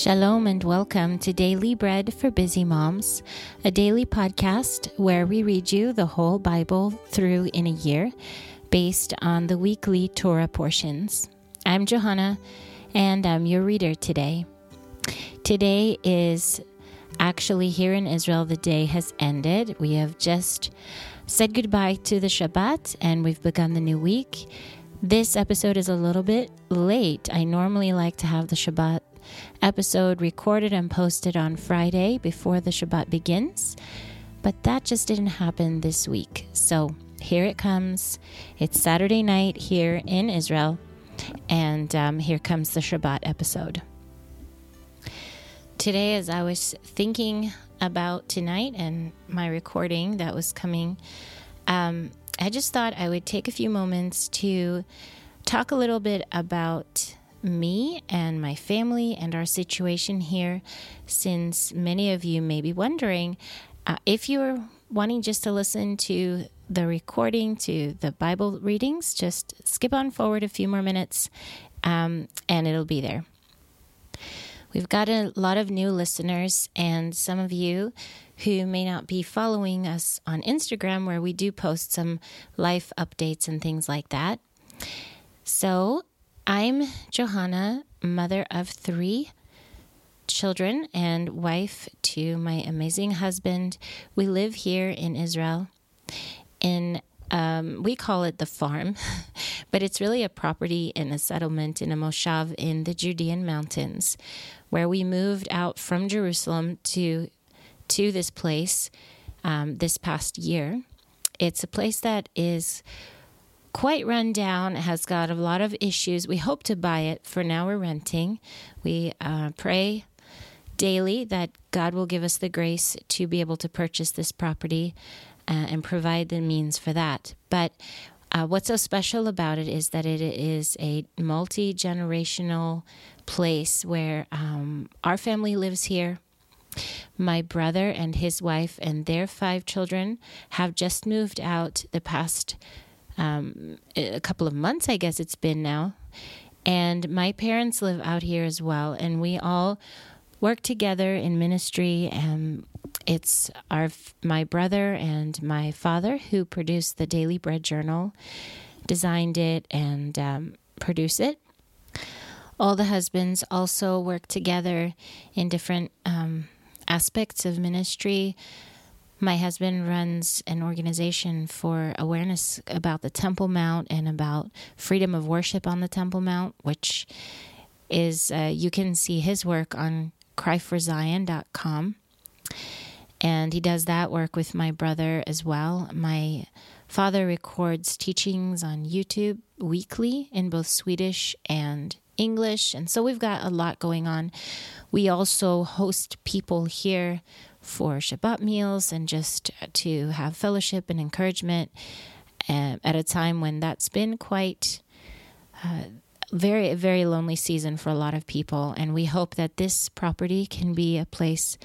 Shalom and welcome to Daily Bread for Busy Moms, a daily podcast where we read you the whole Bible through in a year based on the weekly Torah portions. I'm Johanna and I'm your reader today. Today is actually here in Israel, the day has ended. We have just said goodbye to the Shabbat and we've begun the new week. This episode is a little bit late. I normally like to have the Shabbat episode recorded and posted on Friday before the Shabbat begins, but that just didn't happen this week. So here it comes. It's Saturday night here in Israel, and um, here comes the Shabbat episode. Today, as I was thinking about tonight and my recording that was coming, um, I just thought I would take a few moments to talk a little bit about me and my family and our situation here, since many of you may be wondering uh, if you're wanting just to listen to the recording, to the Bible readings, just skip on forward a few more minutes um, and it'll be there. We've got a lot of new listeners, and some of you who may not be following us on Instagram, where we do post some life updates and things like that. So, I'm Johanna, mother of three children and wife to my amazing husband. We live here in Israel in um, we call it the farm, but it's really a property in a settlement in a moshav in the Judean mountains, where we moved out from Jerusalem to to this place um, this past year. It's a place that is quite run down, has got a lot of issues. We hope to buy it. For now, we're renting. We uh, pray daily that God will give us the grace to be able to purchase this property uh, and provide the means for that. But uh, what's so special about it is that it is a multi generational place where um, our family lives here. My brother and his wife and their five children have just moved out the past um, a couple of months, I guess it's been now. And my parents live out here as well, and we all work together in ministry. And it's our my brother and my father who produced the Daily Bread Journal, designed it and um, produce it. All the husbands also work together in different um, aspects of ministry. My husband runs an organization for awareness about the Temple Mount and about freedom of worship on the Temple Mount, which is, uh, you can see his work on cryforzion.com. And he does that work with my brother as well. My father records teachings on YouTube weekly in both Swedish and English. And so we've got a lot going on. We also host people here for Shabbat meals and just to have fellowship and encouragement uh, at a time when that's been quite uh, very very lonely season for a lot of people and we hope that this property can be a place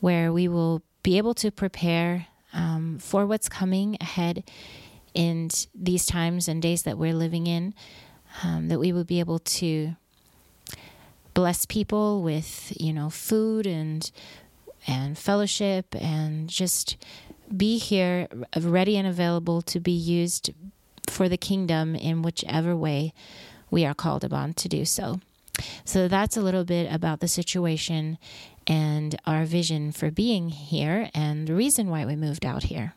where we will be able to prepare um, for what's coming ahead in these times and days that we're living in um, that we will be able to bless people with you know food and and fellowship and just be here ready and available to be used for the kingdom in whichever way we are called upon to do so. So that's a little bit about the situation and our vision for being here and the reason why we moved out here.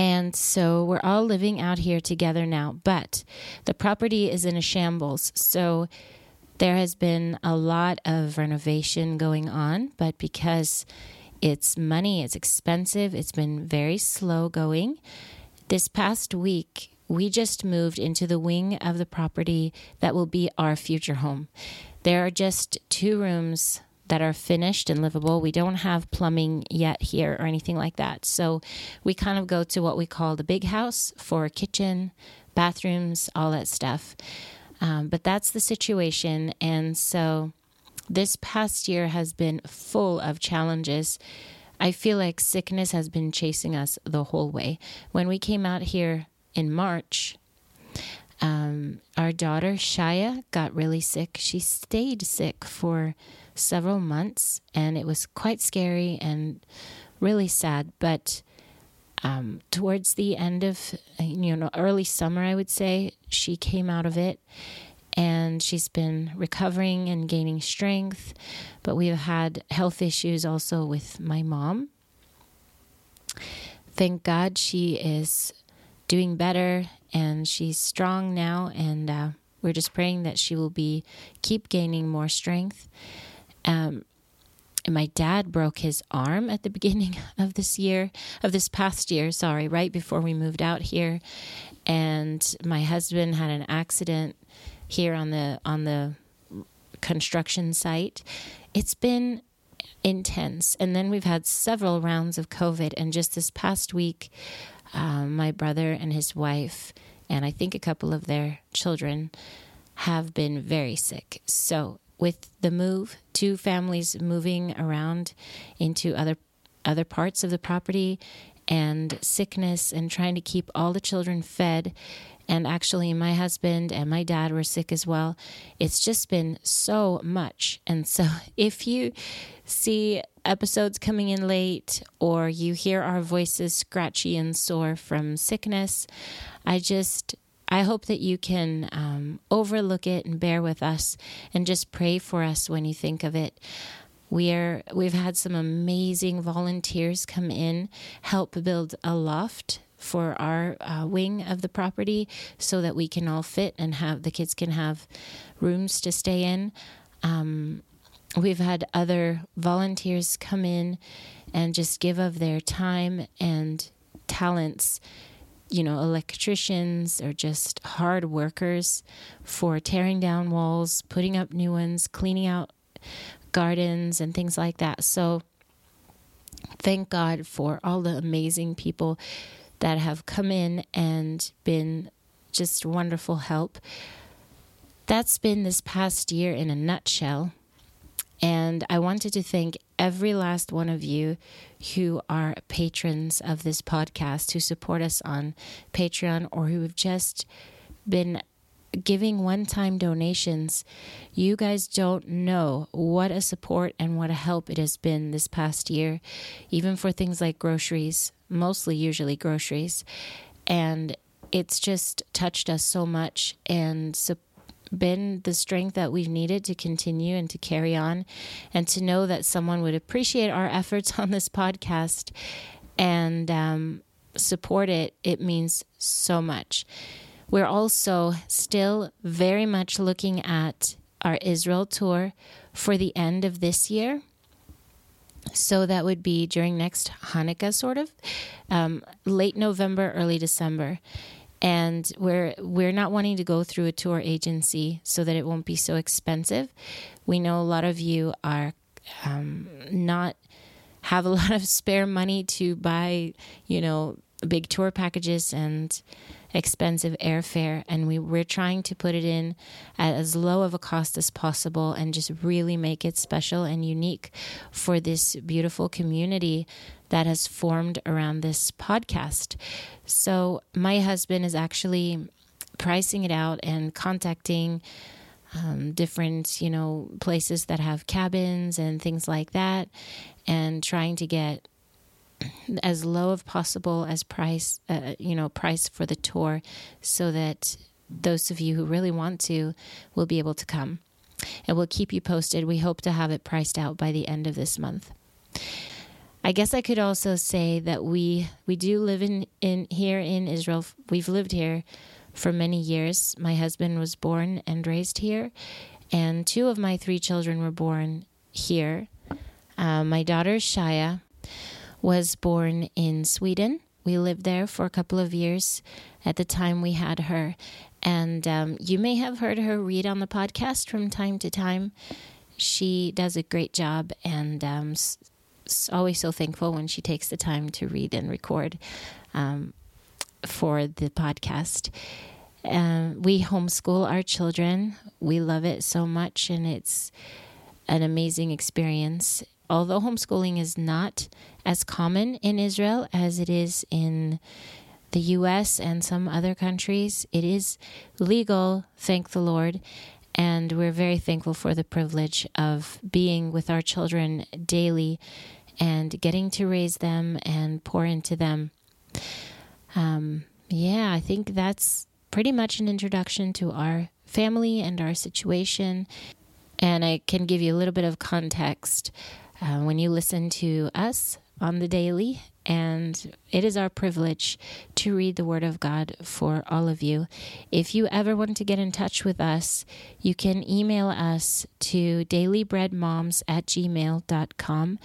And so we're all living out here together now, but the property is in a shambles. So there has been a lot of renovation going on, but because it's money, it's expensive, it's been very slow going. This past week, we just moved into the wing of the property that will be our future home. There are just two rooms that are finished and livable. We don't have plumbing yet here or anything like that. So we kind of go to what we call the big house for kitchen, bathrooms, all that stuff. Um, but that's the situation. And so this past year has been full of challenges. I feel like sickness has been chasing us the whole way. When we came out here in March, Um, our daughter Shaya got really sick. She stayed sick for several months, and it was quite scary and really sad. But um, towards the end of you know early summer, I would say she came out of it, and she's been recovering and gaining strength. But we've had health issues also with my mom. Thank God she is doing better and she's strong now and uh, we're just praying that she will be keep gaining more strength um, and my dad broke his arm at the beginning of this year of this past year sorry right before we moved out here. And my husband had an accident here on the on the construction site. It's been intense. And then we've had several rounds of covid. And just this past week um, my brother and his wife and i think a couple of their children have been very sick. So with the move, two families moving around into other other parts of the property and sickness and trying to keep all the children fed and actually my husband and my dad were sick as well. It's just been so much. And so if you see episodes coming in late or you hear our voices scratchy and sore from sickness, I just I hope that you can um, overlook it and bear with us and just pray for us when you think of it. We are we've had some amazing volunteers come in, help build a loft for our uh, wing of the property so that we can all fit and have the kids can have rooms to stay in. Um, we've had other volunteers come in and just give of their time and talents you know, electricians or just hard workers for tearing down walls, putting up new ones, cleaning out gardens, and things like that. So, thank God for all the amazing people that have come in and been just wonderful help. That's been this past year in a nutshell. And I wanted to thank every last one of you who are patrons of this podcast, who support us on Patreon, or who have just been giving one time donations. You guys don't know what a support and what a help it has been this past year, even for things like groceries, mostly usually groceries. And it's just touched us so much and support been the strength that we've needed to continue and to carry on, and to know that someone would appreciate our efforts on this podcast and um, support it, it means so much. We're also still very much looking at our Israel tour for the end of this year. So that would be during next Hanukkah, sort of, um, late November, early December and we're we're not wanting to go through a tour agency so that it won't be so expensive. We know a lot of you are um, not have a lot of spare money to buy, you know, big tour packages and expensive airfare and we, we're trying to put it in at as low of a cost as possible and just really make it special and unique for this beautiful community that has formed around this podcast. So, my husband is actually pricing it out and contacting um, different, you know, places that have cabins and things like that, and trying to get as low of possible as price, uh, you know, price for the tour, so that those of you who really want to will be able to come. And we'll keep you posted. We hope to have it priced out by the end of this month. I guess I could also say that we we do live in, in here in Israel. We've lived here for many years. My husband was born and raised here, and two of my three children were born here. Uh, my daughter Shaya was born in Sweden. We lived there for a couple of years at the time we had her, and um, you may have heard her read on the podcast from time to time. She does a great job, and um, always so thankful when she takes the time to read and record um, for the podcast. We homeschool our children. We love it so much, and it's an amazing experience. Although homeschooling is not as common in Israel as it is in the US and some other countries, it is legal, thank the Lord. And we're very thankful for the privilege of being with our children daily and getting to raise them and pour into them. Um, yeah, I think that's pretty much an introduction to our family and our situation. And I can give you a little bit of context uh, when you listen to us on the daily. And it is our privilege to read the Word of God for all of you. If you ever want to get in touch with us, you can email us to dailybreadmoms at gmail.com.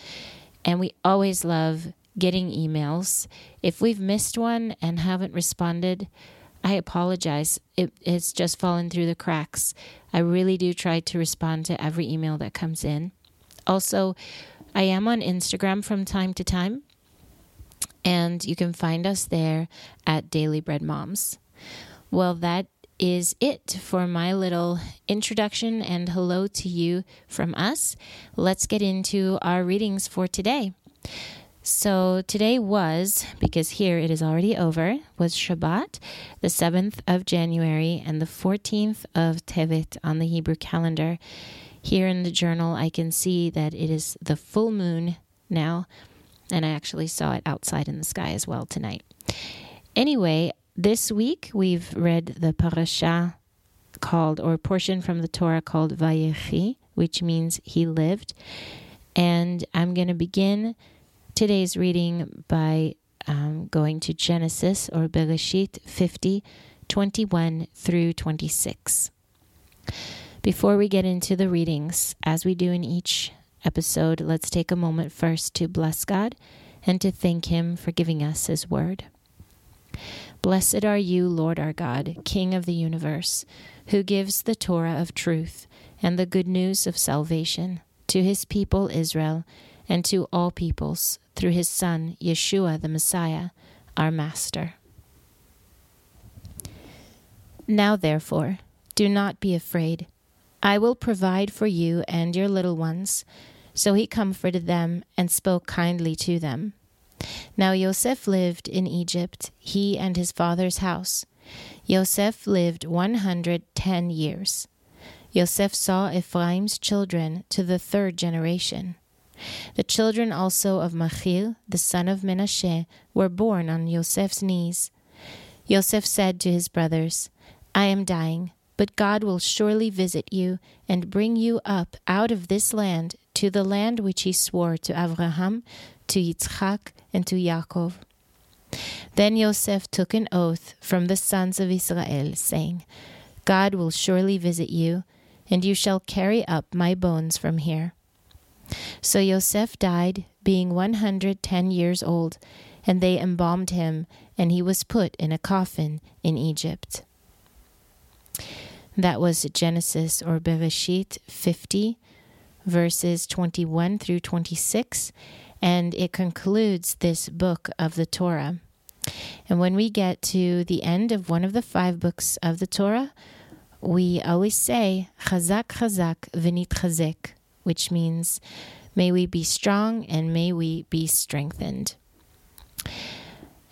And we always love getting emails. If we've missed one and haven't responded, I apologize. It, it's just fallen through the cracks. I really do try to respond to every email that comes in. Also, I am on Instagram from time to time, and you can find us there at Daily Bread Moms. Well, that is it for my little introduction and hello to you from us. Let's get into our readings for today. So today was, because here it is already over, was Shabbat, the 7th of January and the 14th of Tevet on the Hebrew calendar. Here in the journal, I can see that it is the full moon now, and I actually saw it outside in the sky as well tonight. Anyway, this week we've read the parasha called, or portion from the Torah called Vayechi, which means he lived. And I'm going to begin today's reading by um, going to Genesis or Bereshit 50, 21 through 26. Before we get into the readings, as we do in each episode, let's take a moment first to bless God and to thank Him for giving us His word. Blessed are you, Lord our God, King of the universe, who gives the Torah of truth and the good news of salvation to His people Israel and to all peoples through his Son, Yeshua the Messiah, our Master. Now, therefore, do not be afraid. I will provide for you and your little ones. So he comforted them and spoke kindly to them. Now Yosef lived in Egypt, he and his father's house. Yosef lived one hundred ten years. Yosef saw Ephraim's children to the third generation. The children also of Machir, the son of Menashe, were born on Yosef's knees. Yosef said to his brothers, I am dying, but God will surely visit you and bring you up out of this land to the land which he swore to Abraham, to Yitzchak, and to Yaakov. Then Yosef took an oath from the sons of Israel, saying, God will surely visit you, and you shall carry up my bones from here. So Yosef died, being 110 years old, and they embalmed him, and he was put in a coffin in Egypt. That was Genesis or Bereshit 50, verses 21 through 26, and it concludes this book of the Torah. And when we get to the end of one of the five books of the Torah, we always say, Chazak Chazak V'nit Chazek, which means, May we be strong and may we be strengthened.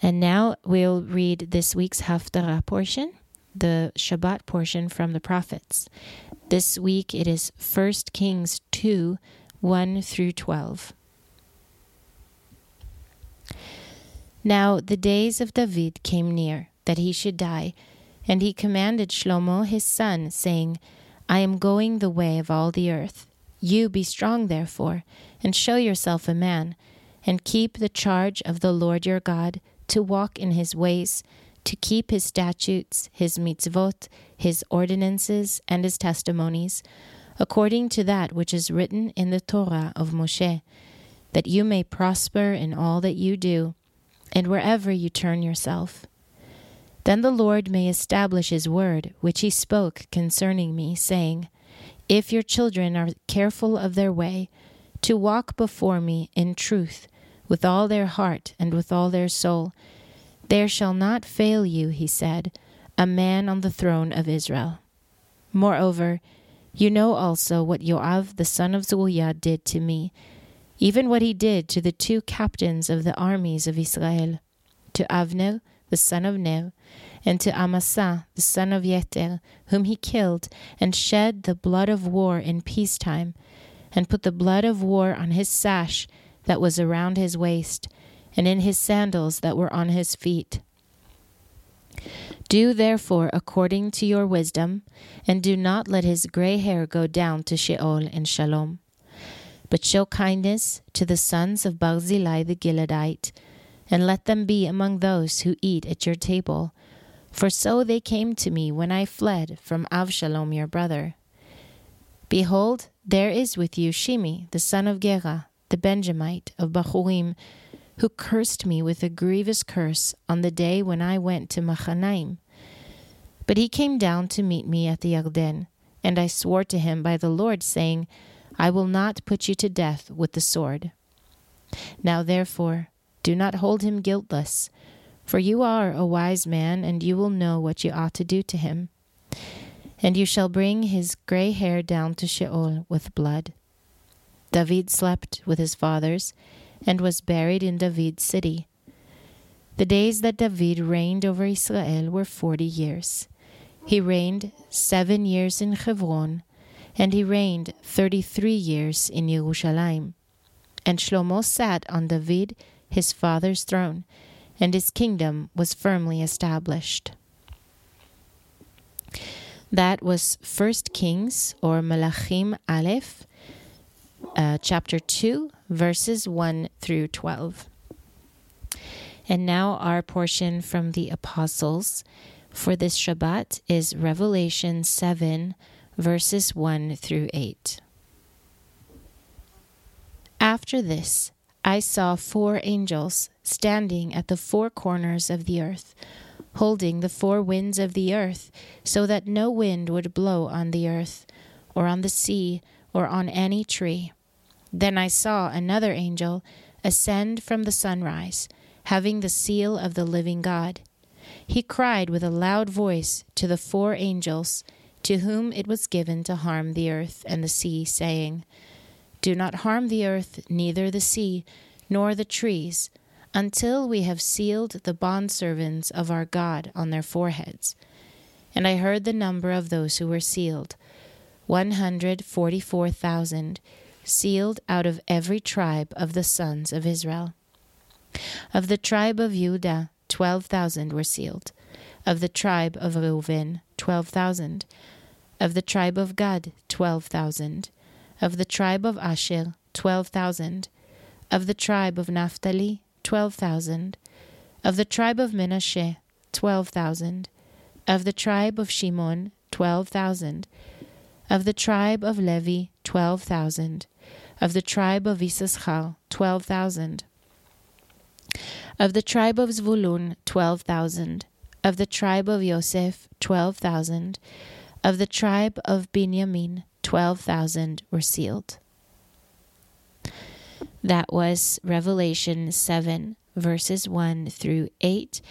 And now we'll read this week's Haftarah portion, the Shabbat portion from the prophets. This week it is 1 Kings 2 1 through 12. Now the days of David came near that he should die, and he commanded Shlomo his son, saying, I am going the way of all the earth. You be strong, therefore, and show yourself a man, and keep the charge of the Lord your God, to walk in his ways, to keep his statutes, his mitzvot, his ordinances, and his testimonies, according to that which is written in the Torah of Moshe, that you may prosper in all that you do, and wherever you turn yourself. Then the Lord may establish his word, which he spoke concerning me, saying, if your children are careful of their way, to walk before me in truth, with all their heart and with all their soul, there shall not fail you, he said, a man on the throne of Israel. Moreover, you know also what Joab the son of Zeruiah did to me, even what he did to the two captains of the armies of Israel, to Avner the son of Ner, and to Amasa, the son of Yeter, whom he killed, and shed the blood of war in peacetime, and put the blood of war on his sash that was around his waist, and in his sandals that were on his feet. Do therefore according to your wisdom, and do not let his gray hair go down to Sheol in Shalom. But show kindness to the sons of Barzillai the Gileadite, and let them be among those who eat at your table, for so they came to me when I fled from Avshalom your brother. Behold, there is with you Shimi, the son of Gera, the Benjamite of Bahurim, who cursed me with a grievous curse on the day when I went to Machanaim. But he came down to meet me at the Yarden, and I swore to him by the Lord, saying, I will not put you to death with the sword. Now therefore, do not hold him guiltless, for you are a wise man, and you will know what you ought to do to him. And you shall bring his gray hair down to Sheol with blood. David slept with his fathers, and was buried in David's city. The days that David reigned over Israel were forty years. He reigned seven years in Hebron, and he reigned thirty three years in Jerusalem. And Shlomo sat on David his father's throne, and his kingdom was firmly established. That was First Kings or Malachim Aleph, uh, chapter 2, verses 1 through 12. And now our portion from the Apostles for this Shabbat is Revelation 7, verses 1 through 8. After this, I saw four angels standing at the four corners of the earth, holding the four winds of the earth, so that no wind would blow on the earth, or on the sea, or on any tree. Then I saw another angel ascend from the sunrise, having the seal of the living God. He cried with a loud voice to the four angels, to whom it was given to harm the earth and the sea, saying, do not harm the earth, neither the sea, nor the trees, until we have sealed the bondservants of our God on their foreheads. And I heard the number of those who were sealed one hundred forty four thousand, sealed out of every tribe of the sons of Israel. Of the tribe of Judah, twelve thousand were sealed. Of the tribe of Reuben, twelve thousand. Of the tribe of Gad, twelve thousand of the tribe of Asher, twelve thousand. Of the tribe of Naphtali, twelve thousand. Of the tribe of Menashe, twelve thousand. Of the tribe of Shimon, twelve thousand. Of the tribe of Levi, twelve thousand. Of the tribe of Issachar, twelve thousand. Of the tribe of Zvulun, twelve thousand. Of the tribe of Yosef, twelve thousand. Of the tribe of Binyamin, 12,000 were sealed. That was Revelation 7, verses 1 through 8.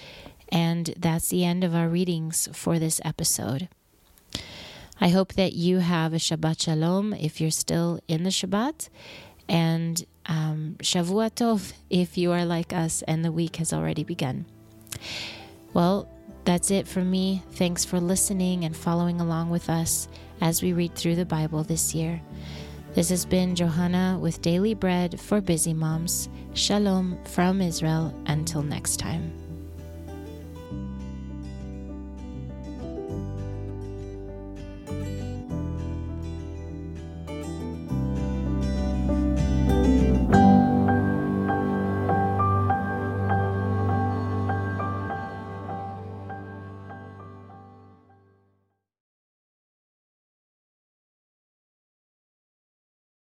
And that's the end of our readings for this episode. I hope that you have a Shabbat Shalom if you're still in the Shabbat, and um, Shavua Tov if you are like us and the week has already begun. Well, that's it for me. Thanks for listening and following along with us as we read through the Bible this year. This has been Johanna with Daily Bread for Busy Moms. Shalom from Israel. Until next time.